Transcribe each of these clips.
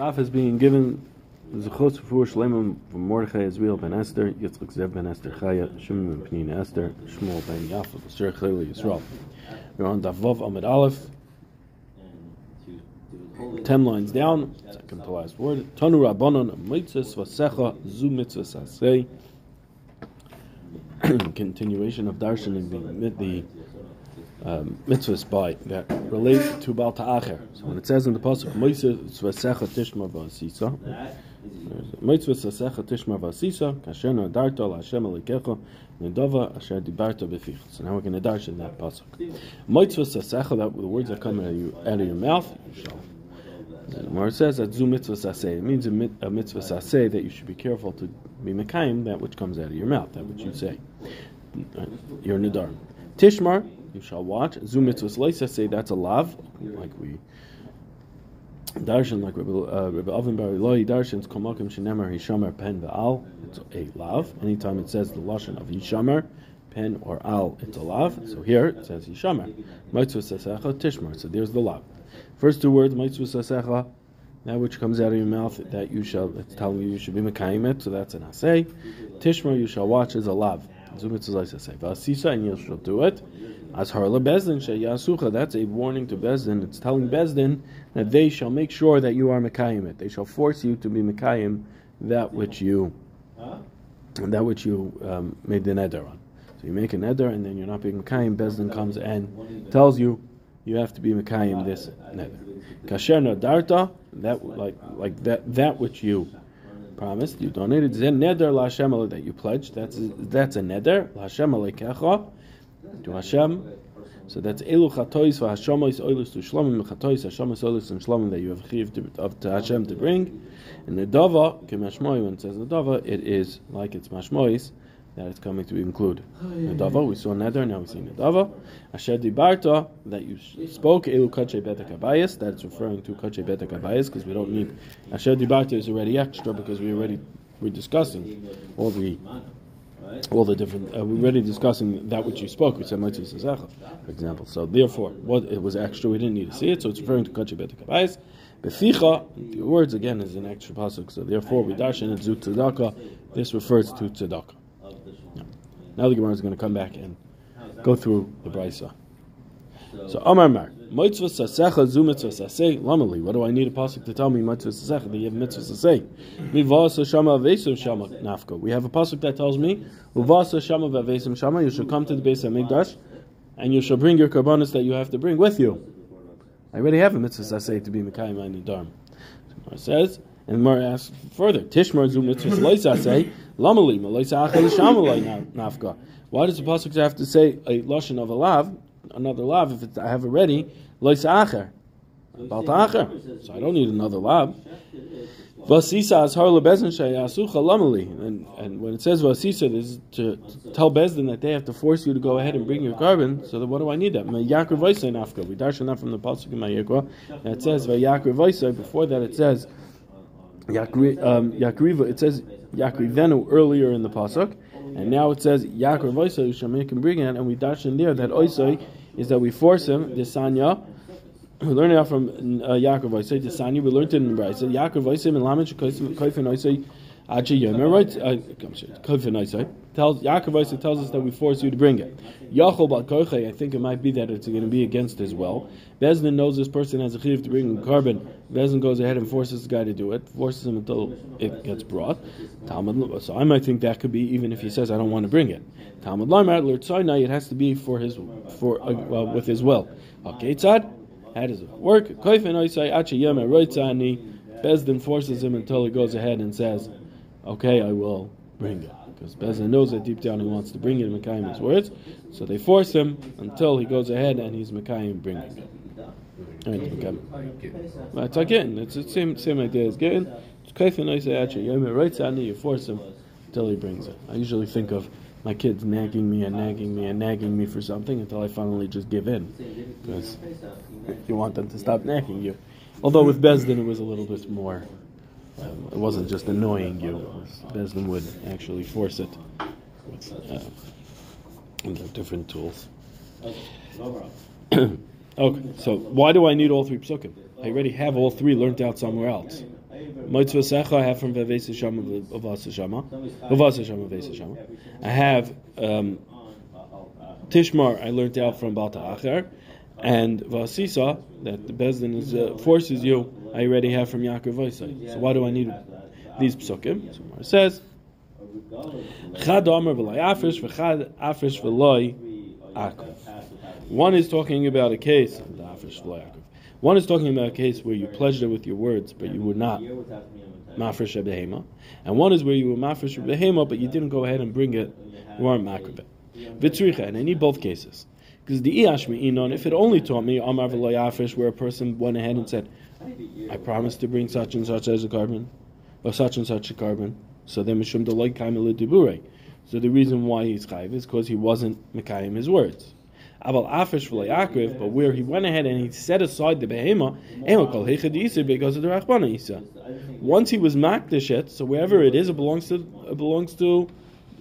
Daf is being given Zechus for Shlemim from Mordechai Israel ben Esther, Yitzchak Zev ben Esther Chaya, Shimon ben Pnina Esther, Shmuel ben Yafa, Basir Chleli Yisrael. We're on Daf Vav Amid Aleph, ten lines down, second to last word. Tanu Rabbanon Mitzvah Vasecha Zu Mitzvah Sasei. Continuation of darshaning the, the um, mitzvahs by that relate to Baal Ta'acher. So when it says in the pasuk Mitzvah Tishma Vasisa, Mitzvah Vasecha Tishma Vasisa, Kasher Nadarta LaHashem Alikecha Nedava Asher Dibarta Befich. So now we're going to darshan that pasuk. Mitzvah Vasecha, that the words that come out of, you, out of your mouth, you shall where it says that zu mitzvah saseh, it means a, mit, a mitzvah saseh that you should be careful to be mekayim that which comes out of your mouth, that which you say. Your nidar. Tishmar, you shall watch. Zu mitzvah leisa say that's a lav, like we darshan, like Rabbi, uh, Rabbi Avin Bar Eloi darshans komakim shenemar hishamer pen ve'al. It's a lav. Anytime it says the lashon of hishamer, pen or al, it's a lav. So here it says hishamer. Mitzvah sasecha tishmar. So there's the lav. First two words, mitzvah sasecha, that which comes out of your mouth that you shall, it's telling you you should be mekayim it, so that's an asay. Tishma, you shall watch as a lav. Vasisa, and you shall do it. As harla bezdin sheyasucha, that's a warning to bezdin. It's telling bezdin that they shall make sure that you are mekayim it. They shall force you to be mekayim that which you, that which you um, made the neder on. So you make a neder, and then you're not being mekayim. Bezdin comes and tells you you have to be mekayim this neder. Kasher nadarta, that like like that that which you promised, you donated. Zen neder laHashem that you pledged. That's that's a neder laHashem alekecha to Hashem. So that's elu chatois v'hashamois oilus to shlomim chatois hashamois oilus and shlomim that you have chiv of, to Hashem to bring. And the dava kemashmoi when it says the dava, it is like it's mashmois that it's coming to be included. Nedava, we saw Neder, now we see Nedava. Asher Dibarta, that you spoke, Elu Kache Kabayas, that's referring to Kache Kabayas, because we don't need, Asher Dibarta is already extra, because we already, we're discussing all the, all the different, uh, we're already discussing that which you spoke, we said Mitzvah Sazecha, for example. So therefore, what it was extra, we didn't need to see it, so it's referring to Kache Beta Kabayas. Beficha, the words again is an extra pasuk, so therefore we darshan and zut tzedakah, this refers to tzedakah. Now the Gemara is going to come back and go through the brisa. So Amar Mar, mitzvah sasecha zu mitzvah saseh lamali. What do I need a pasuk to tell me mitzvah sasecha that you have mitzvah saseh? Mivasa shama nafka. We have a pasuk that tells me uvasa shama avesim shama. You should come to the base of Mikdash, and you shall bring your karbanis that you have to bring with you. I already have a mitzvah saseh to be mekayim ani darm. So says. And Mar asks further, Tishmar zu mitzvah saseh Why does the pasuk have to say a lashon of a lav, another lav, if I have already loisa acher, about acher? So I don't need another lav. Vasisa lebezin shayasucha lamali, and and when it says vasisa, this is to, to tell bezdin that they have to force you to go ahead and bring your korban. So what do I need that? Mayakr vaysa nafka. We darshan that from the pasuk in Mayikra. It says vayakr vaysa. Before that, it says um, yakriva. It says yakrivenu earlier in the pasuk. And now it says Yaakov Oisai make him bring it, and we dash in there that Oisai is that we force him, the Sanya. We learn it out from uh, Yaakov Oisai, the Sanya, we learned it in the Brisa. Yaakov Oisai and Lamed Koifin Oisai Achi Yomer, right? Koifin Oisai tells Yaakov tells us that we force you to bring it. Yachol I think it might be that it's going to be against his will. Bezdin knows this person has a chiv to bring korban. Bezdin goes ahead and forces the guy to do it, forces him until it gets brought. Talmud, so I might think that could be even if he says I don't want to bring it. Talmud Lamar Lurtzainai, it has to be for his for uh, well, with his will. Okay, tzad. How does it work? Koifin Oisai Achi Yema Roitzani. Bezdin forces him until he goes ahead and says, "Okay, I will bring it." Because Bezdin knows that deep down he wants to bring it, Mekayim his words. So they force him until he goes ahead and he's Mekayim bringing it. Right, it's again, it's the same same idea as getting. You force him until he brings it. I usually think of my kids nagging me and nagging me and nagging me for something until I finally just give in, because you want them to stop nagging you. Although with Bezdin it was a little bit more. Um, it wasn't just annoying you. Bezdin would actually force it with uh, different tools. okay, so why do I need all three psukim? I already have all three learned out somewhere else. Moitzvah Secha I have from Vevesa Shama Vavasa Shama. Vavasa Shama Vevesa Shama. I have um, Tishmar I learned out from Balta Acher. And Vasisa, that the Bezdin uh, forces you, I already have from Yaakov Vaisai. So why do I need these psukim? So it says, Chad Omer v'lai afish v'chad afish v'lai akov. One is talking about a case, the afish v'lai akov. One is talking about a case where you pledged it with your words, but you were not mafresh behema, and one is where you were mafresh behema, but you didn't go ahead and bring it. You weren't makrabet. Vitzricha, and I need both cases. Because the Iyashmi Inon, if it only taught me Amar Yafish, where a person went ahead and said, I promise to bring such and such as a korban, or such and such a korban, so then Mishum Dibure. So the reason why he's chayv is because he wasn't Mekayim his words. Abal Afish Yaakov, but where he went ahead and he set aside the behema, because of the Rachbana Isa. Once he was makdish so wherever it is, it belongs to it belongs to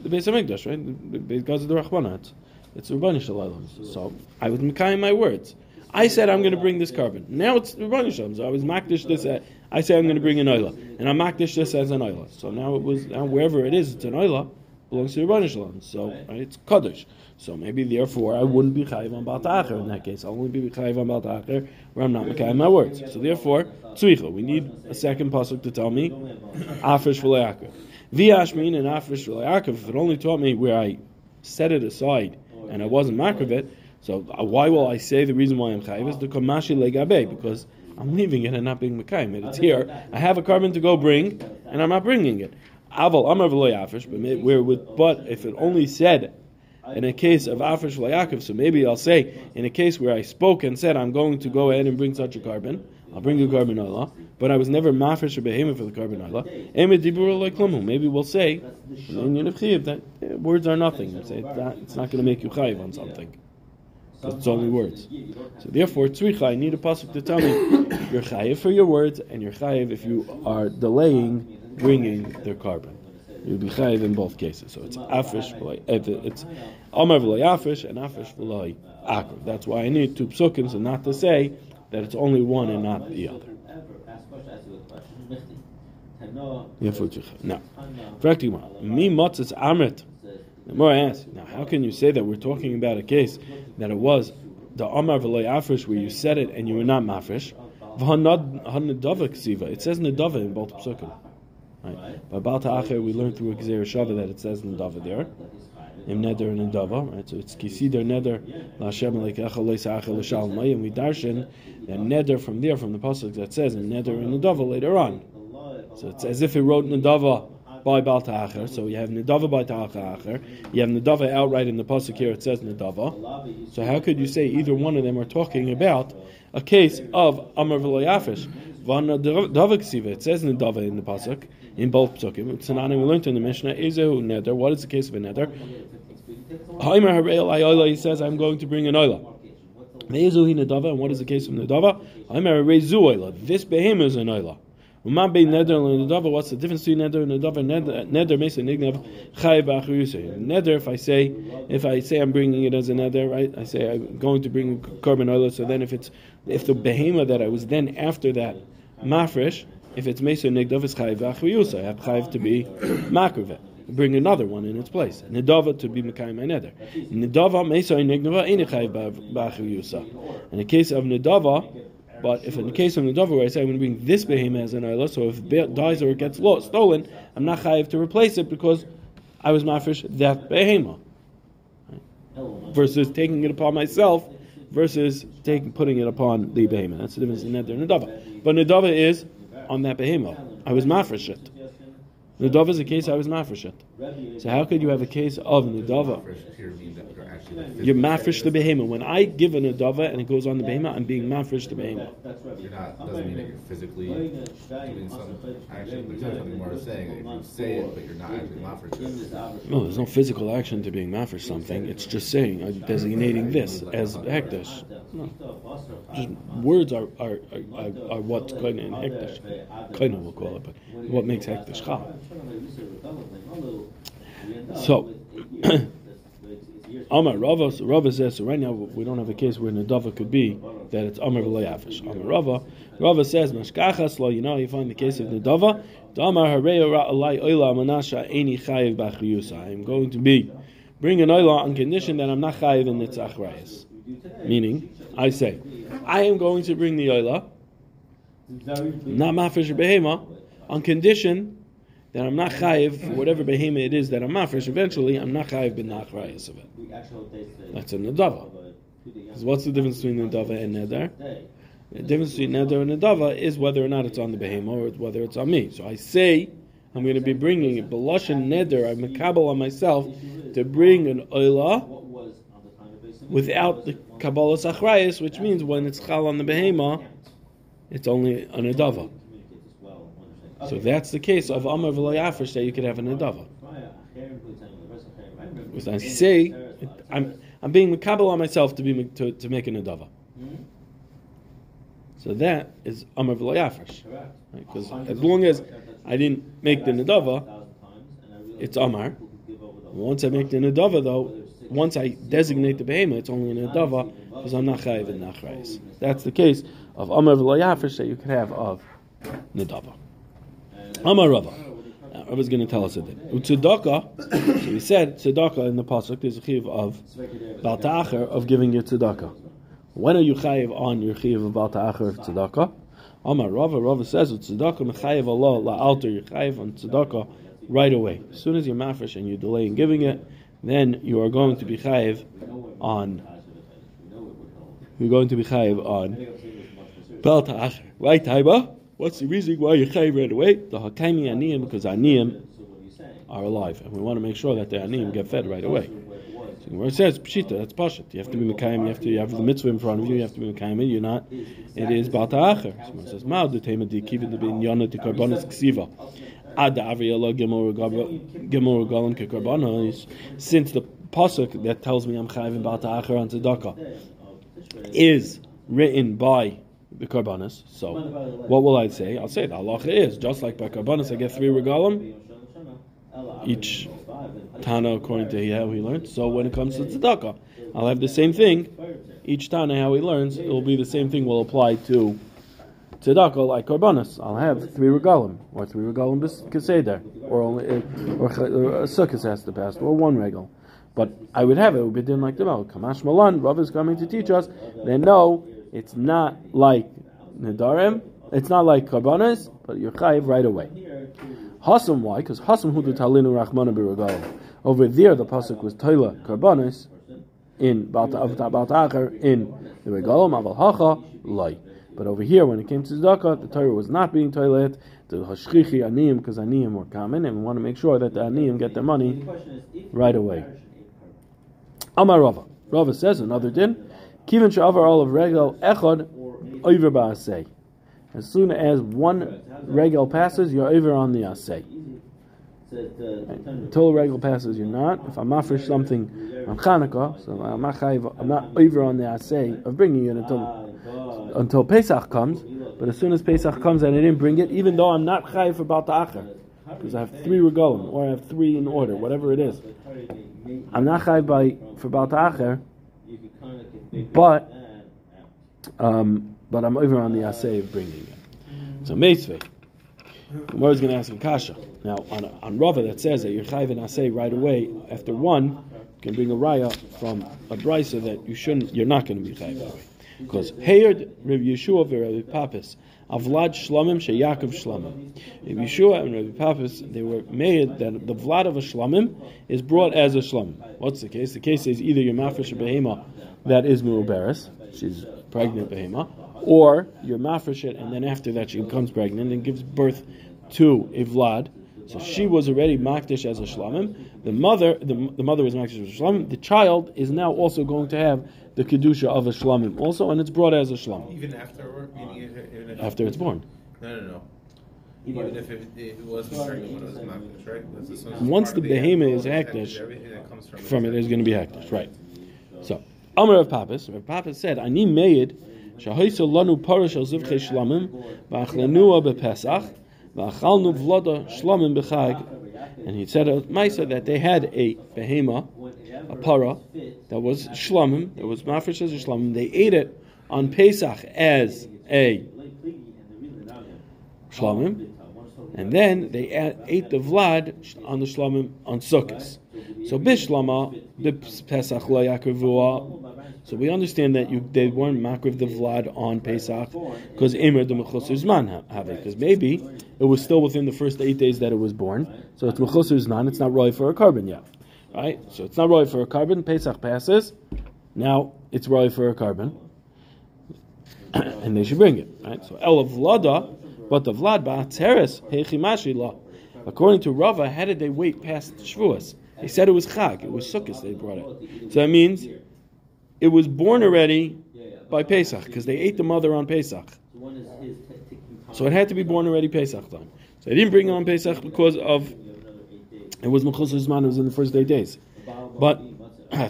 the Beis Hamikdash, right? Because of the Rachbana. It's Rabbani Shalom. So I was Mekayim my words. I said I'm going to bring this korban. Now it's Rabbani Shalom. So I was Makdish this. Uh, I said I'm going to bring an oila, and I'm Makdish this as an oila. So now it was now wherever it is, it's an oila belongs to Rabbani Shalom. So right, it's Kaddish. So maybe therefore I wouldn't be chayiv on Baltacher in that case. I'll only be chayiv on Baltacher where I'm not Mekayim my words. So therefore tzricha. We need a second pasuk to tell me Afrish v'le'akev. V'yashmin and Afrish v'le'akev. If it only taught me where I set it aside and I wasn't makravit, so uh, why will I say the reason why I'm chayiv is the kamashi legabe because I'm leaving it and not being mekayim It's here. I have a korban to go bring, and I'm not bringing it. Aval amar afish, but where with but if it only said in a case of afish v'layakov, so maybe I'll say in a case where I spoke and said I'm going to go ahead and bring such a korban, I'll bring the korban Allah, but I was never mafresh or behemoth for the korban Allah. Maybe we'll say in that eh, words are nothing. Say it's not going to make you chayiv on something. It's only words. So therefore, tzricha, I need a pasuk to tell me you're chayiv for your words, and you're chayiv if you are delaying bringing their korban. You'll be chayiv in both cases. So it's afish, eh, it's amar v'loy afish and afish v'loy akrav. That's why I need two psukim, and not to say that it's only one and not the other. Now, me motzes amrit. The more I ask, now how can you say that we're talking about a case that it was the Amar v'loy afrish where you said it and you were not mafresh? It says nedava in both psukim. Right. By Balta Acher, we learned through Gzeir Shava that it says nedava there. Im neder and nedava, right? So it's kisider neder laShem leikecha loisachel l'shalmai, and we darshan that neder from there from the pasuk that says in neder and nedava later on. So it's as if he wrote nedava by Baal Ta'acher. So you have Nedava by Ta'acher. You have Nedava outright in the Pasuk here, it says Nedava. So how could you say either one of them are talking about a case of Amar V'loyafish? It says Nedava in the Pasuk, in both Psukim. It's an we learned in the Mishnah, Ezehu Neder. What is the case of a Neder? He says, I'm going to bring an Oila. And what is the case of Nedava? This behemoth is an Oila. What's the difference between neder and neder? Neder makes a nignav chayiv Neder, if I say, if I say I'm bringing it as a neder, right? I say I'm going to bring korban oil. So then, if it's if the behema that I was then after that mafresh, if it's mesa nigdav, it's chayiv I have chayiv to be makruvet. Bring another one in its place. Nedava to be mekayim my neder. Nedava mesa nignava ain't chayiv In the case of nedava. But if in the case of the Dover, where I say I'm going to bring this behemoth as an Ayla, so if it dies or it gets lost, stolen, I'm not chayiv to replace it because I was mafresh that behemoth. Versus taking it upon myself, versus taking putting it upon the behemoth. That's the difference in Neder and Nadava. But Nadava is on that behemoth. I was mafresh it. Nadava is a case I was mafresh it. So how could you have a case of Nadava? You're mafresh the behema. When I give a nadava and it goes on the behema, I'm being mafresh the behema. You're not doesn't mean that you're physically doing some action. There's something more saying if you say it, but you're not actually mafresh. No, there's no physical action to being mafresh something. It's just saying, I'm designating this as hekdesh. No. Just words are are, are, are what's kind in hekdesh. Kind of we'll call it, but what makes hekdesh chal. So. Amar Rava, Rava says, so right now we don't have a case where Nadava could be that it's Amar v'layafish. Amar Rava, Rava says, Mashkachas lo, you know, you find the case of Nadava, Damar Hareya Ra'alai Oila Manasha Eini Chayiv B'achriyusa. I am going to be, bring an Oila on condition that I'm not Chayiv in its Achrayas. Meaning, I say, I am going to bring the Oila, not Mafresh Behema, on condition that I'm not chayiv for whatever behema it is that I'm mafresh. Eventually, I'm not chayiv ben nachrayas of it. That's a nadava. Because what's the difference between nadava and neder? The difference between neder and nadava is whether or not it's on the behema or whether it's on me. So I say I'm going to be bringing it. Belash and neder, I'm a kabbalah on myself to bring an oila without the kabbalah achrayas, which means when it's chal on the behema, it's only an nadava. So that's the case of Amar v'loyafish that you could have a nadava. Because I say, I'm I'm being makabel on myself to be to, to make a nadava. So that is Amar v'loyafish. Because right? as long as I didn't make the nadava, it's Amar. Once I make the nadava, though, once I designate the behema, it's only a nadava because I'm not chayiv and nachrais. That's the case of Amar v'loyafish that you could have of nadava. Amar Rava. Was going to tell us a thing. Utzedaka, so we said tzedaka in the pasuk. There's a chiv of balta'acher of giving your tzedaka. When are you chayiv on your chiv of balta'acher of tzedaka? Amar Rava. Rava says tzedaka mechayiv Allah la'alter. You're chayiv on tzedaka right away. As soon as you're mafresh and you delay in giving it, then you are going to be chayiv on. You're going to be chayiv on balta'acher. Right, Taiba? What's the reason why you chayiv right away? The hakaimi aniyim because aniyim are alive, and we want to make sure that the aniyim get fed right away. Where it says pshita, that's pashat. You have to be mekayim. You have to you have the mitzvah in front of you. You have to be mekayim. You're not. It is balta'acher. So it says ma the tema di kivin the bin yana the karbonis ksiva. Ad aviyala gemor galam ke. Since the pasuk that tells me I'm chayiv in balta'acher on tzedakah is written by the karbanis. So, what will I say? I'll say the halacha is just like by karbanis, I get three regalim each tana according to how he learned. So when it comes to tzedakah, I'll have the same thing. Each tana how he learns, it will be the same thing. Will apply to tzedakah like karbanis. I'll have three regalim or three regalim kaseder, or only eh, or, or uh, a sukkah has to pass, or one regal. But I would have it. It would be done like the. Kamash Malan, Rav is coming to teach us. They know it's not like Nedarim, it's not like Karbanas, but you're chayiv right away. Hasam, why? Because Hasam hu talinu rachmana b'regalim. Over there, the pasuk was Toila Karbanas in Balta'acher in the regalim aval hacha loy. But over here, when it came to tzedakah, the Torah was not being toilet. The hashchichi aniyim, because aniyim were common, and we want to make sure that the aniyim get their money right away. Amar Rava. Rava says another din. Kivan sha'avar all of regal echad over ba'aseh. As soon as one regal passes, you're over on the asay. Until regal passes, you're not. If I'm offering something on Chanukah, so I'm not, I'm not over on the asay of bringing it until until Pesach comes. But as soon as Pesach comes and I didn't bring it, even though I'm not chayiv for Bal Ta'acher, because I have three regalim, or I have three in order, whatever it is, I'm not chayiv by for Bal Ta'acher, but um, but I'm over on the assay of bringing it. So Meitzveh. Gemara is going to ask a kasha. Now, on, on Rava that says that you're chayiv and assay right away after one, can bring a raya from a brisa that you shouldn't, you're not going to be way. Because Hayard, Rav Yeshua, Rav Papis, Avlad Shlamim, Sheyakov Shlamim. Rav Yeshua and Rav Papis, they were made that the Vlad of a Shlamim is brought as a Shlamim. What's the case? The case is either your Mafresh Behema that is Muruberis, she's pregnant Behema, or you're Mafresh and then after that she becomes pregnant and gives birth to a Vlad. So she was already makdish as a shlamim. The mother, the, the mother was makdish as a shlamim. The child is now also going to have the kedusha of a shlamim also, and it's brought as a shlamim. Even after, even if after it's born. No, no, no. Even if it, it wasn't pregnant when it was makdish, right? That's as Once the behema is hektish, from, from it, there's going to be hektish, right? So, Amar of Papas, Rav Papas said, "Ani made shahoisa lanu parash al zivchei shlamim v'achlanua bepesach." And he said at Maisa that they had a behema a para that was shlamim, that was mafresh as a shlamim. They ate it on Pesach as a shlamim, and then they ate the vlad on the shlamim on sukkahs. So bishlama Pesach lo so we understand that you they weren't makriv the vlad on Pesach because Emer the mechusar zman have it because maybe it was still within the first eight days that it was born. So it's mechusar zman. It's not roy for a korban yet, right? So it's not roy for a korban. Pesach passes. Now it's roy for a korban, and they should bring it, right? So el of vlada, but the vlad ba'atzeres hechimashi la. According to Rava, how did they wait past Shavuos? They said it was Chag, it was Sukkot they brought it. So that means it was born already by Pesach because they ate the mother on Pesach. So it had to be born already Pesach time. So they didn't bring it on Pesach because of it was Mechus Zman. It was in the first eight days. But how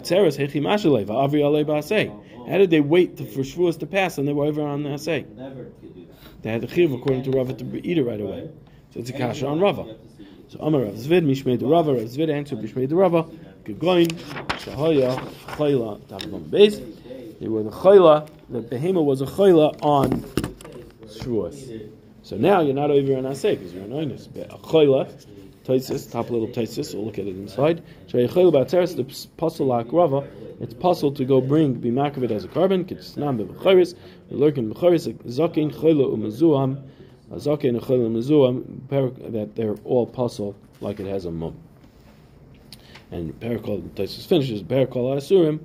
did they wait to, for Shavuos to pass and they were over on the Asay? They had the chiv according to Rava to eat it right away. So it's a kasha on Rava. So Amar Rav Zvid, Mishmei the Rava, Rav Zvid answered Mishmei the Rava, Gegoin, Shahaya, Chayla, base. They were the Chayla, the Behema was a Chayla on Shavuos. So now you're not over an Aseh because you're an Oinus. A Chayla, Taisis, top little Taisis, we'll look at it inside. Shahaya Chayla Bateris, the Pasul Lak Rava, it's possible to go bring Bimakavit as a korban, Kitsnam Becharis, the Lurkin Becharis, Zakin Chayla Umazuam, Zakin, Chayla, Umazuam, that they're all puzzle like it has a mum. And Parakol Taisus finishes Parakol Asurim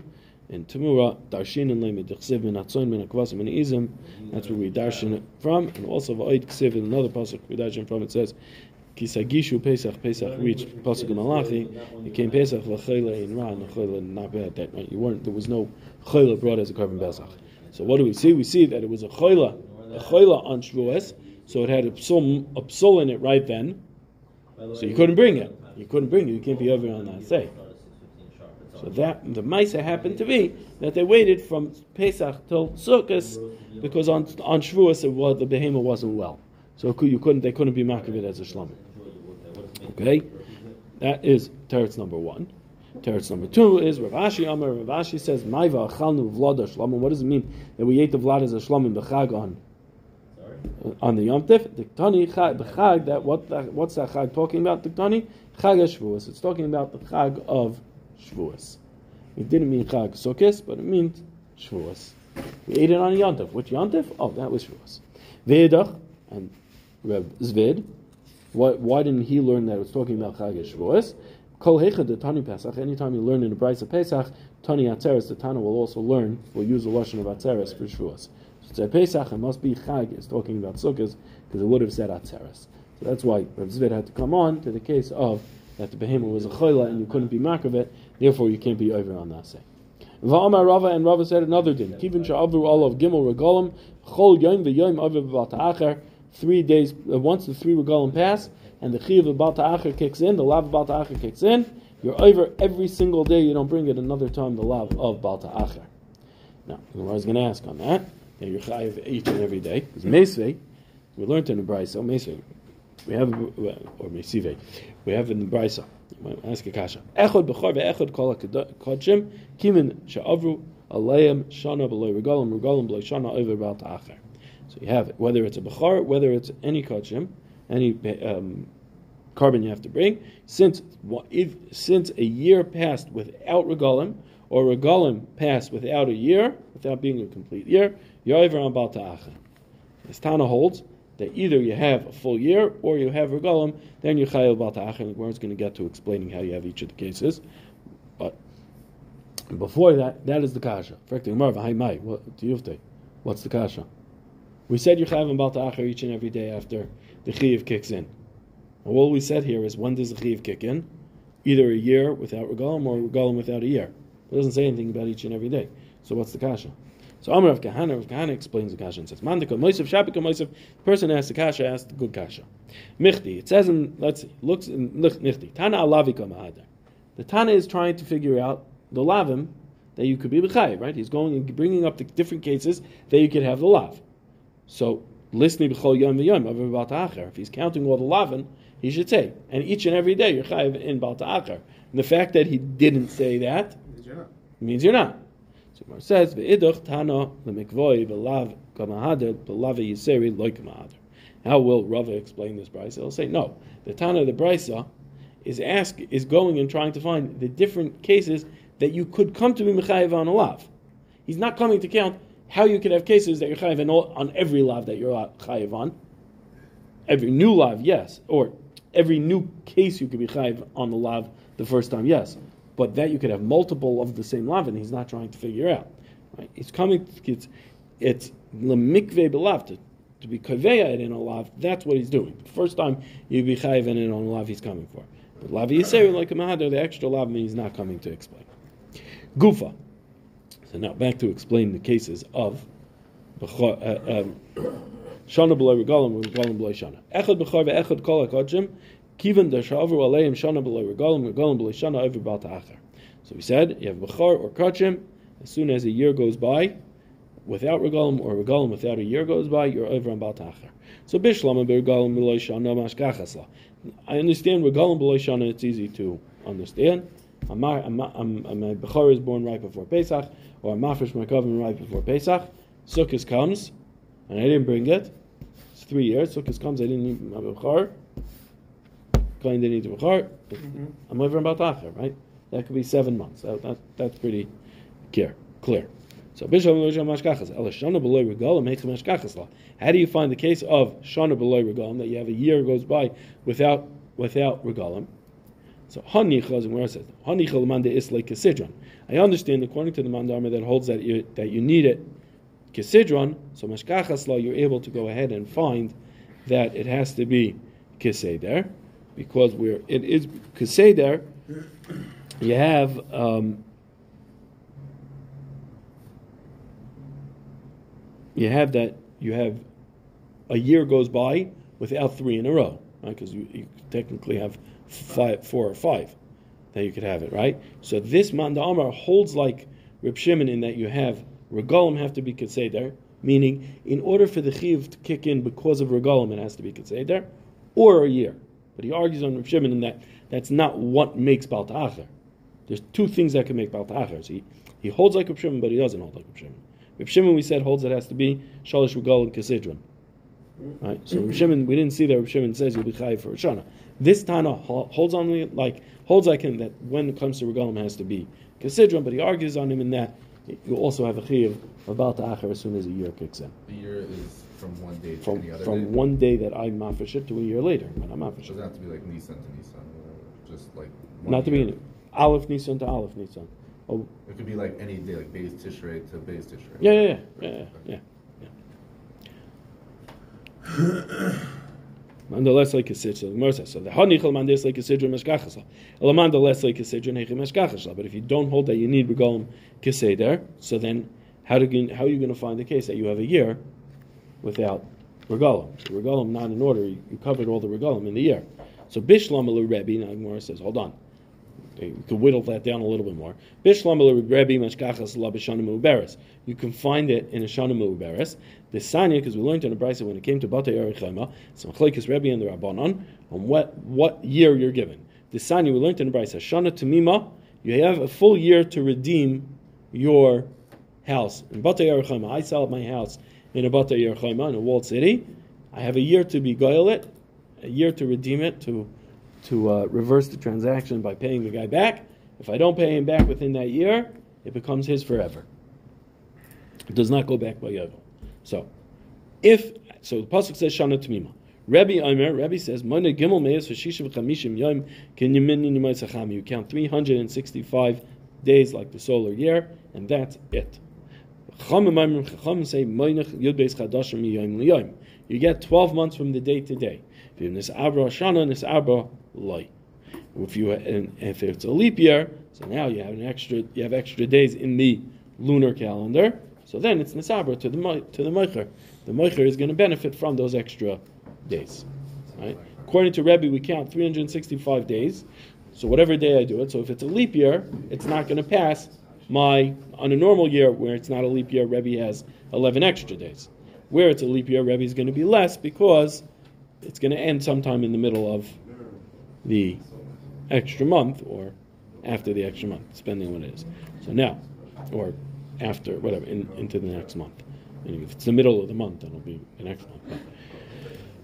in Tamura Darshin and Lemi Dechsiv min Atzoin min Akvasim min Izim. That's where we darshin from, and also Va'id Ksiv in another pasuk we darshin from. It says. Kisagishu Pesach, Pesach reached Pasuk in Malachi. It came Pesach v'chayla in Ra, and not bad that night. You weren't. There was no chayla brought as a korban Pesach. So what do we see? We see that it was a chayla, a chayla on Shavuos, so it had a psul, a psul in it right then. So you couldn't bring it. You couldn't bring it. You can't be over on that say. So that the Maisa happened to be that they waited from Pesach till Sukkot because on on Shavuos it was, the behemoth wasn't well, so you couldn't they couldn't be makriv as a shlamim. Okay, that is teretz number one. Teretz number two is Rav Ashi Amar. Rav Ashi says Maiva achalnu vlada shlamim. What does it mean that we ate the vlad as a shlamim b'chag on on the Yom Tif, Diktani Chag, that what what's that Chag talking about? Diktani Chag Shavuos. It's talking about the Chag of Shavuos. It didn't mean Chag Sukkot, but it meant Shavuos. We ate it on Yom Tif. Which Yom Tif? Oh, that was Shavuos. Ve'edach and Reb Zvid. Why, why didn't he learn that it was talking about Chag Shavuos? Kol Hecha the Tani Pesach. Anytime you learn in the Brisa Pesach, Tani Atzeres, the Tana will also learn. Will use the lashon of Atzeres for Shavuos. So the Pesach, it must be Chag, is talking about Sukkot, because it would have said Atzeres. So that's why Rav Zvid had to come on to the case of that the behemoth was a choila and you couldn't be mark of it, therefore you can't be over on that say. Va'amar Rava and Rava said another din. Kivin sha'avru of gimel regalim chol yom v'yom aviv b'al Three days, uh, once the three regalim pass and the chiv of b'al kicks in, the lav of b'al kicks in, you're over every single day. You don't bring it another time. The lav of ta'acher. Now, I was going to ask on that that you're chayiv each and every day. Because mesve, we learned in the brisa, mesve, we have or mesive, we have in the brisa. Ask a kasha. Echod b'chor ve'echod kol kodshim kimin she'avru alayim shana b'loy regalim regalim b'loy shana over b'al ta'acher. So you have it, whether it's a b'chor, whether it's any kodshim, any um, korban you have to bring. Since if, since a year passed without regalim, or regalim passed without a year, without being a complete year, Yoiver on Bal Ta'acha. This Tana holds that either you have a full year or you have regalim, then you chayil Bal Ta'acha. And the is going to get to explaining how you have each of the cases. But before that, that is the kasha. What's the kasha? We said you chayv Bal Ta'acha each and every day after the chiyuv kicks in. all we said here is when does the chiyuv kick in? Either a year without regalim or regalim without a year. It doesn't say anything about each and every day. So what's the kasha? So Amr of Kahana, Rav Kahana explains the kasha and says, Mandika Moisef, Shabika Moisef, person asks the kasha, asks the good kasha. Michti, it says in, let's see, looks in Michti, Tana Alavika Mahadar. The Tana is trying to figure out the lavim that you could be b'chayiv, right? He's going and bringing up the different cases that you could have the lav. So listening b'chol yom v'yom over bal. If he's counting all the lavin, he should say, and each and every day you're chayiv in bal. And the fact that he didn't say that means you're not. So Mar says, "Ve'iduch tana lemikvoi v'lav kamahader v'lav yiseri loy kamahader." How will Rava explain this brisa? He'll say, no, the Tana the brisa is ask is going and trying to find the different cases that you could come to be mechayiv on a lav. He's not coming to count how you could have cases that you're chayiv on every lav that you're chayiv on. Every new lav, yes, or every new case you could be chayiv on the lav the first time, yes. But that you could have multiple of the same lav, and he's not trying to figure out. Right? He's coming. It's it's lemikve belav to to be kaveya in a lav, that's what he's doing. The first time you be chayiv in a lav, he's coming for. But lav yisera like a mahadar, the extra lav he's not coming to explain. Gufa. So now back to explain the cases of uh, um, shana b'loy regalim regalim b'loy shana. Echad b'char ve'echad kol hakodshim kivan dashavu aleim shana b'loy regalim regalim b'loy shana over bal. So we said you have b'char or kachim. As soon as a year goes by, without regalim or regalim without a year goes by, you're over on Baltacher. So bishlam and regalim beloy shana mashkachasla. I understand regalim beloy shana. It's easy to understand. My bechor is born right before Pesach, or a mafresh my covenant right before Pesach. Sukkot comes, and I didn't bring it. It's three years. Sukkot comes, I didn't need my bechor. Didn't need bechor. Mm-hmm. I'm over on Baltacher, right? That could be seven months. That, that, that's pretty clear. Clear. So Bishop Mashkachas, Shana Beloy Regalim makes a Mashkachas law. How do you find the case of Shana Beloy Regalim that you have a year goes by without without Regalim? So Hanichas and where it says Hanichal Manda is like Kisidron. I understand according to the Mandama that holds that you that you need it Kisidron, so Mashkachas law you're able to go ahead and find that it has to be Kiseder, because where it is Kiseder, you have um, you have that you have a year goes by without three in a row, right? Because you, you, technically have five, four or five that you could have it, right? So this Manda Amar holds like Reb Shimon in that you have regalim have to be Keseder, meaning in order for the Chiv to kick in because of regalim, it has to be Keseder, or a year. But he argues on Reb Shimon in that that's not what makes Balta'acher. There's two things that can make Balta'acher. So he, he holds like Reb Shimon, but he doesn't hold like Reb Shimon. Reb Shimon we said holds it has to be shalish regal and kasidron. Right. So Reb Shimon we didn't see that Reb Shimon says you'll be chayiv for Shana. This Tana holds on like holds like him that when it comes to regalim has to be kasidron, but he argues on him in that you also have a chiv about the acher as soon as a year kicks in. The year is from one day to from, any other from day? one day that I mafish it to a year later when I'm mafish Doesn't it. have to be like Nissan to Nissan, or just like. one Not to year. be Aleph Nisan to Aleph Nisan. Oh, It could be like any day, like Beis Tishrei to Beis Tishrei. yeah, yeah, yeah, yeah, yeah. yeah. Nonetheless, like a sidra, the Gemara. So the hanichal mandis like a sidra meshkachasla. Nonetheless, like a sidra neichim meshkachasla. But if you don't hold that you need regalim keseder, so then how do you, how are you going to find the case that you have a year without regalim? So regalim not in order. You, you covered all the regalim in the year. So bishlam elu Rebbe. Now Gemara says, hold on. You could whittle that down a little bit more. Bishlam elu Rebbe meshkachas la b'shanim uberes. You can find it in a shanim uberes. The sanya, because we learned in the brisa when it came to Batei Erichema, so Machlekes Rebbe and the Rabbanon, on what what year you're given. The sanya we learned in the brisa shana tamima. You have a full year to redeem your house in Batei Erichema. I sell my house in a Batei Erichema in a walled city. I have a year to be goyal it, a year to redeem it, to to uh, reverse the transaction by paying the guy back. If I don't pay him back within that year, it becomes his forever. It does not go back by Yovel. So, if so, the pasuk says Shana Tamima. Rabbi Omer, Rabbi says, Mona Gimel Meis Vashisha V'Chamishim Yom Yimayisacham. You count 365 days like the solar year, and that's it. Say Yud Beis Chadashim Yom Liyom. You get 12 months from the day to day. If you Nis Abra Shana, Nis Abra. If you if it's a leap year, so now you have an extra you have extra days in the lunar calendar. So then it's nisabra to the to the moicher. The moicher is going to benefit from those extra days. Right? According to Rebbe, we count 365 days. So whatever day I do it. So if it's a leap year, it's not going to pass my on a normal year where it's not a leap year. Rebbe has 11 extra days. Where it's a leap year, Rebbe is going to be less because it's going to end sometime in the middle of the extra month or after the extra month, depending on what it is. So now, or after, whatever, in, into the next month. Meaning if it's the middle of the month, it'll be the next month.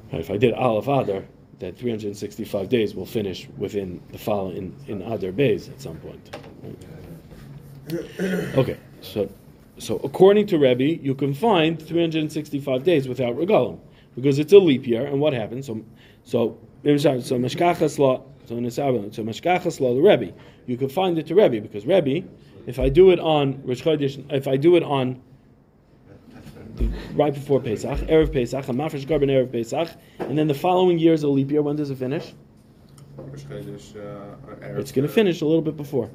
But if I did Aleph Adar, that 365 days will finish within the following in, in Adar Bays at some point. Okay, so so according to Rebbe, you can find 365 days without regalim because it's a leap year. And what happens? So so so mashkachas law. So so mashkachas law the Rebbe, you can find it to Rebbe because Rebbe, if I do it on Rosh Chodesh, if I do it on right before Pesach, Erev Pesach, a Mafresh Garben Erev Pesach, and then the following year is a leap year. When does it finish? Uh, It's going to finish a little bit before.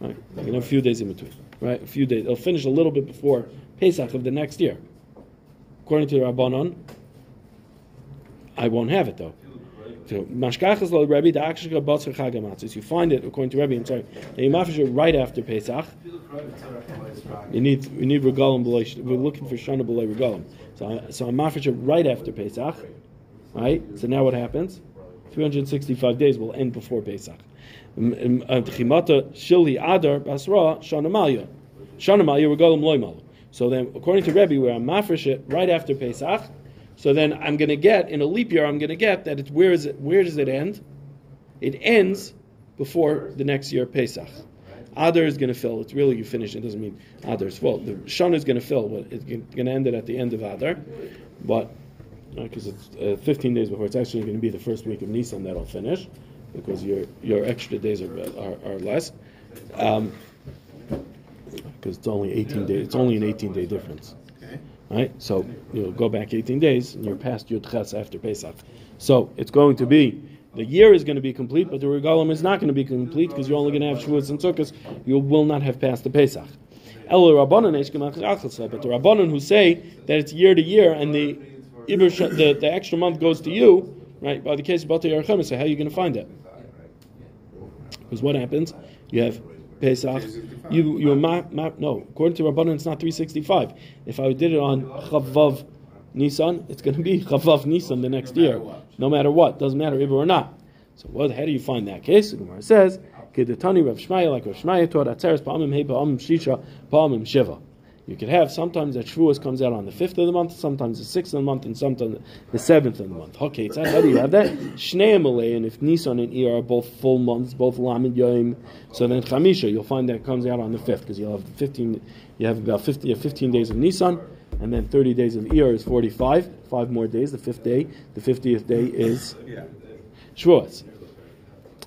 Right, you know, a few days in between. Right, a few days. It'll finish a little bit before Pesach of the next year. According to the Rabbanon, I won't have it though. So Mashkachas lo Rebbe the Akshika Batzer Chagamatzis. You find it according to Rebbe. I'm sorry. You mafish it right after Pesach. You need you need regalim. We're looking for shana b'loy regalim. So so I'm mafish it right after Pesach. Right. So now what happens? 365 days will end before Pesach. Chimata shilhi adar basra loy. So then, according to Rebbe, where I'm mafresh right after Pesach, so then I'm going to get in a leap year. I'm going to get that it's where is it? Where does it end? It ends before the next year Pesach. Adar is going to fill. It's really you finish. It doesn't mean Adar is full. The Shana is going to fill, but it's going to end it at the end of Adar. But because it's uh, 15 days before, it's actually going to be the first week of Nisan that'll finish, because your your extra days are are, are less. Um, because it's only 18 days. It's only an 18 day difference. Okay. Right? So you'll go back 18 days and you're past Yud Ches after Pesach. So it's going to be, the year is going to be complete, but the regalim is not going to be complete because you're only going to have Shavuos and Sukkot. You will not have passed the Pesach. El Rabbanan Eish Gemach Achasel, But the Rabbanan who say that it's year to year and the, the, the extra month goes to you, right? By the case of Bata Yerachem, so how are you going to find it? Because what happens? You have Pesach. You you ma, ma, no. According to Rabbanan, it's not 365. If I did it on Chavav Nisan, it's going to be Chavav Nisan the next year, no matter what. Doesn't matter if or not. So what? How do you find that case? The Gemara says, "Kedetani Rav Shmaya, like Rav Shmaya taught Atzeres Pa'amim Hey Pa'amim Shisha Pa'amim Shiva." You could have sometimes that Shavuos comes out on the fifth of the month, sometimes the sixth of the month, and sometimes the seventh of the month. Okay, so how do you have that? Shnei Malay, and if Nisan and Iyar are both full months, both Lamed Yom, so then Chamisha, you'll find that comes out on the fifth because you'll have fifteen. You have about 50, you have 15 days of Nisan, and then thirty days of Iyar is forty-five. Five more days. The fifth day, the fiftieth day is. Shavuos.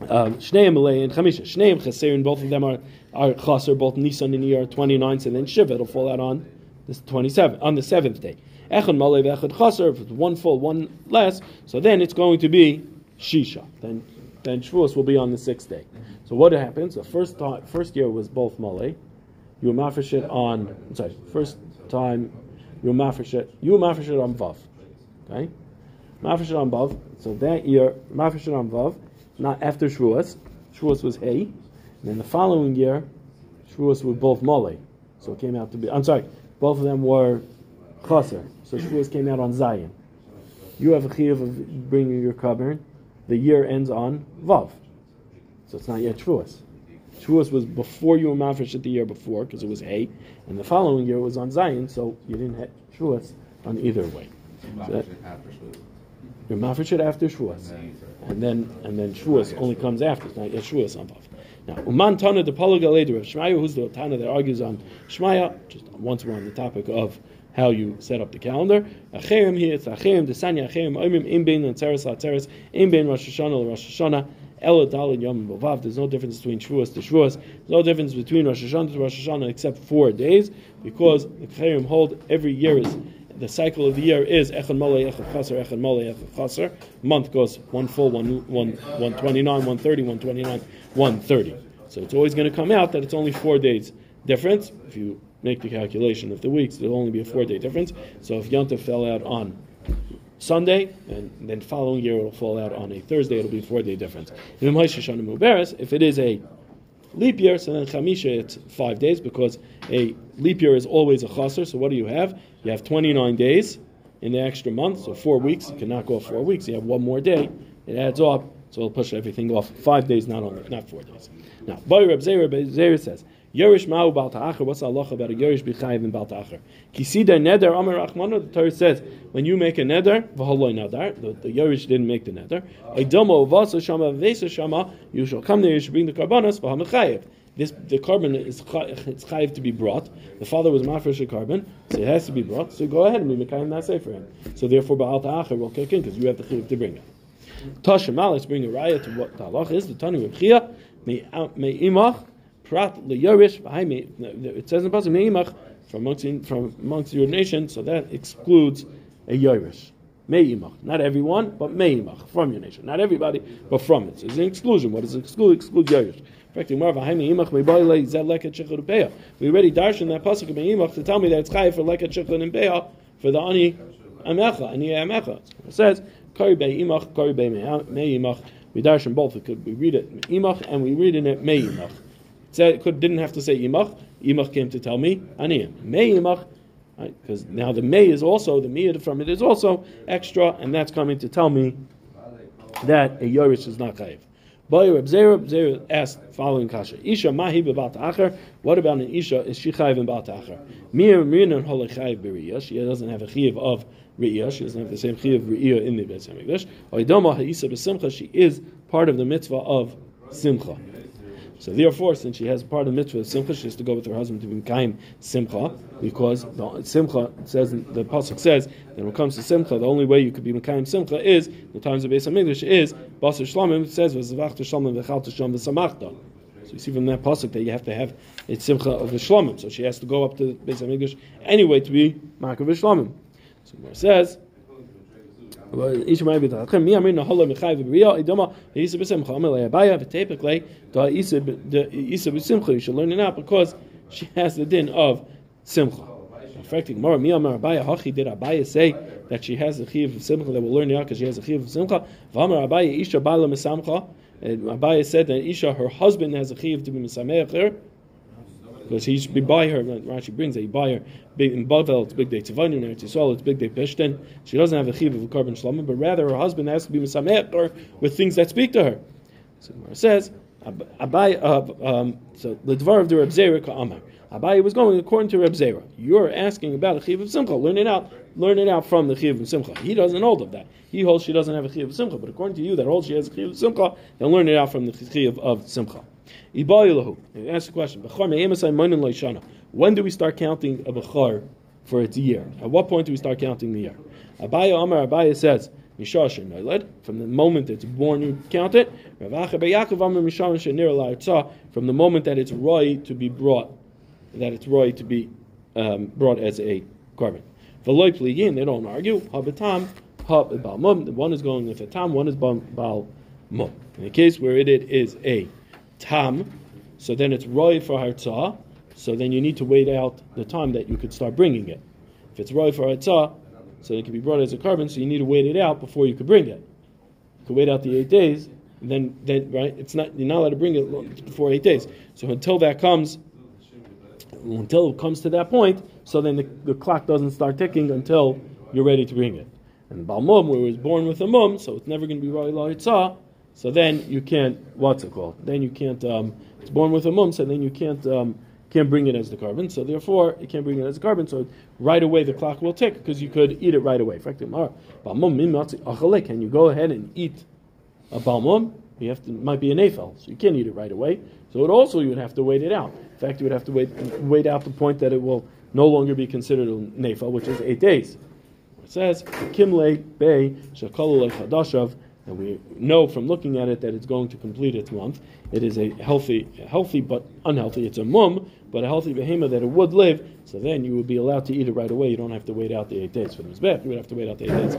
Um, Shneim Malay and Chamisha. Shneim Chaserin, both of them are, are Chaser, both Nisan and Iyar 29, and then Shiva, it'll fall out on the 27th, on the seventh day. Echad Malay Echad Chaser, if it's one full, one less, so then it's going to be Shisha. Then then Shavuos will be on the sixth day. So what happens? The first time, first year was both Malay. You mafresh it on, sorry, first time you mafresh it, you mafresh it on Vav. Okay? Mafresh it on Vav. So that year, mafresh it on Vav, not after Shavuos. Shavuos was Hay. Then the following year, Shavuos were both Malay. So it came out to be, I'm sorry, both of them were Chaser. So Shavuos came out on Zion. You have a chiyuv of bringing your korban. The year ends on Vav. So it's not yet Shavuos. Shavuos was before you were mafresh it the year before because it was Hay, and the following year was on Zion, so you didn't have Shavuos on either way. So that- you're mafresh it after Shavuos, and then and then Shavuos only comes after. It's not yet Shavuos on Vav. Now, Uman Tana the Palagalader of Shmaya, who's the Tana that argues on Shmaya, just once we're on the topic of how you set up the calendar. Acherim here, it's Acherim, the Sanya Acherim, Oimim, Im Bein, Latzeres, Latzeres, Im Bein, Rosh Hashanah, Rosh Hashanah, Ela Dalin Yom Bovav. There's no difference between Shavuos to Shavuos. There's no difference between Rosh Hashanah to Rosh Hashanah except four days, because the Acherim hold every year is the cycle of the year is Echad Molei, Echad Chaser, Echad Molei, Echad Chaser. Month goes one full, one, one, 129, 130, 129, 130. So it's always going to come out that it's only four days difference. If you make the calculation of the weeks, it'll only be a four day difference. So if Yontif fell out on Sunday, and then following year it'll fall out on a Thursday, it'll be a four day difference. If it is a leap year, so then Chamisha it's five days because a leap year is always a chaser. So what do you have? You have 29 days in the extra month, so four weeks. You can knock off four weeks. You have one more day. It adds up, so it'll push everything off. Five days, not only, not four days. Now, Boy Reb Zera, says, Yerish Ma'u Bal Ta'achar. What's the halacha about a Yerish B'chayiv in Bal Ta'achar? Kisida Neder Amar Rachmanu. The Torah says when you make a Neder, V'holoi Nadar. The, the Yerish didn't make the Neder. Eidomo Vasa Shama Vesa Shama. You shall come there. You should bring the karbanos V'hamachayiv. This the korban is it's chayiv to be brought. The father was mafresh a korban, so it has to be brought. So go ahead and be mekayim say for him. So therefore, Baal Ta'achar will kick in because you have the chiv to bring it. Tashamal, let's bring a raya to what the halach is. The Tanu may uh, imach prat leyorish. It says in the pasuk may imach from amongst from amongst your nation, so that excludes a yorish. Me'imach. Not everyone, but me'imach, from your nation. Not everybody, but from it. So it's an exclusion. What does exclude? Exclude Yerush. We already darshan that pasuk me'imach to tell me that it's chayiv for leket shechud and beah for the ani amecha, ani amecha. It says, kari be'imach, kari be'imach. We darshan both. We could we read it imach and we read in it me'imach. It said, it could, didn't have to say imach. Imach came to tell me aniyim. Me'imach because right? now the may is also the miyad from it is also extra, and that's coming to tell me that a yorish is not chayiv. Boy Reb Zera, asked following kasha: Isha mahi bebat acher. What about an isha? Is she chayiv in bat acher? Mir mirin hole chayiv b'riyah. She doesn't have a chayiv of riyah. She doesn't have the same of riyah in the Beis Hamikdash. Oidoma ha'isa b'simcha. She is part of the mitzvah of simcha. So therefore, since she has part of the mitzvah of simcha, she has to go with her husband to be kaim simcha, because the simcha says the pasuk says that when it comes to simcha, the only way you could be kaim simcha is the times of Beis Hamikdash is basar shlamim. Says v'zavachta shlamim v'chalta shlam v'samachta. So you see from that pasuk that you have to have a simcha of the shlamim. So she has to go up to Beis Hamikdash anyway to be makav shlamim. So it says. Each might be the Isa Isa B'Simcha. You should learn it out because she has the din of Simcha. Affecting more Mi Amar Abaya Hachi did Abaya say that she has the chiv of Simcha that will learn out because she has a chiv of Simcha. V'Amar Abaya Isha Bala Mesamcha. Abaya said that Isha her husband has a chiv to be Mesameach her because he should be by her. Rashi brings that he buy her big in Bavel. It's big day Tzavanim. In Eretz it's big day Peshten. She doesn't have a chiv of a korban shlama, but rather her husband has to be misamet or with things that speak to her. So it says, Abai, um, so the dvar of the Reb Zera. Abai was going according to Reb Zera. You're asking about a chiv of simcha. Learn it out. Learn it out from the chiv of simcha. He doesn't hold of that. He holds she doesn't have a chiv of simcha. But according to you, that holds she has a chiv of simcha. Then learn it out from the chiv of simcha. Ask the question. When do we start counting a bechar for its year? At what point do we start counting the year? Abaya Amar Abaya says, from the moment it's born, you count it. From the moment that it's right to be brought, that it's right to be um, brought as a korban. They don't argue. Habatam, One is going with a tam, one is bal mum. In the case where it is a tam, so then it's roy for hartzah, so then you need to wait out the time that you could start bringing it. If it's roy for hartzah, so it can be brought as a korban, so you need to wait it out before you could bring it. You could wait out the eight days, and then, then right, it's not you're not allowed to bring it before eight days. So until that comes, until it comes to that point, so then the, the clock doesn't start ticking until you're ready to bring it. And Balmum, where it was born with a mum, so it's never going to be roy la so then you can't, what's it called? Then you can't, um, it's born with a mum, so then you can't, um, can't bring it as the korban. So therefore, you can't bring it as a korban. So right away the clock will tick because you could eat it right away. Can you go ahead and eat a balmum? You have to, might be an afel, so you can't eat it right away. So it also you would have to wait it out. In fact, you would have to wait wait out the point that it will no longer be considered a nafel, which is eight days. It says kimle bay shakalu chadashav and we know from looking at it that it's going to complete its month. It is a healthy, healthy but unhealthy. It's a mum, but a healthy behemoth that it would live. So then you would be allowed to eat it right away. You don't have to wait out the eight days for the mizbech. You would have to wait out the eight days.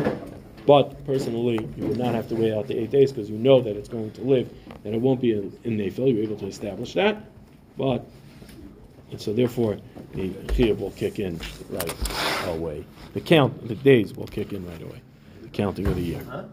But personally, you would not have to wait out the eight days because you know that it's going to live and it won't be in, in. You're able to establish that. But and so therefore the chiyuv will kick in right away. The count, the days will kick in right away. The counting of the year.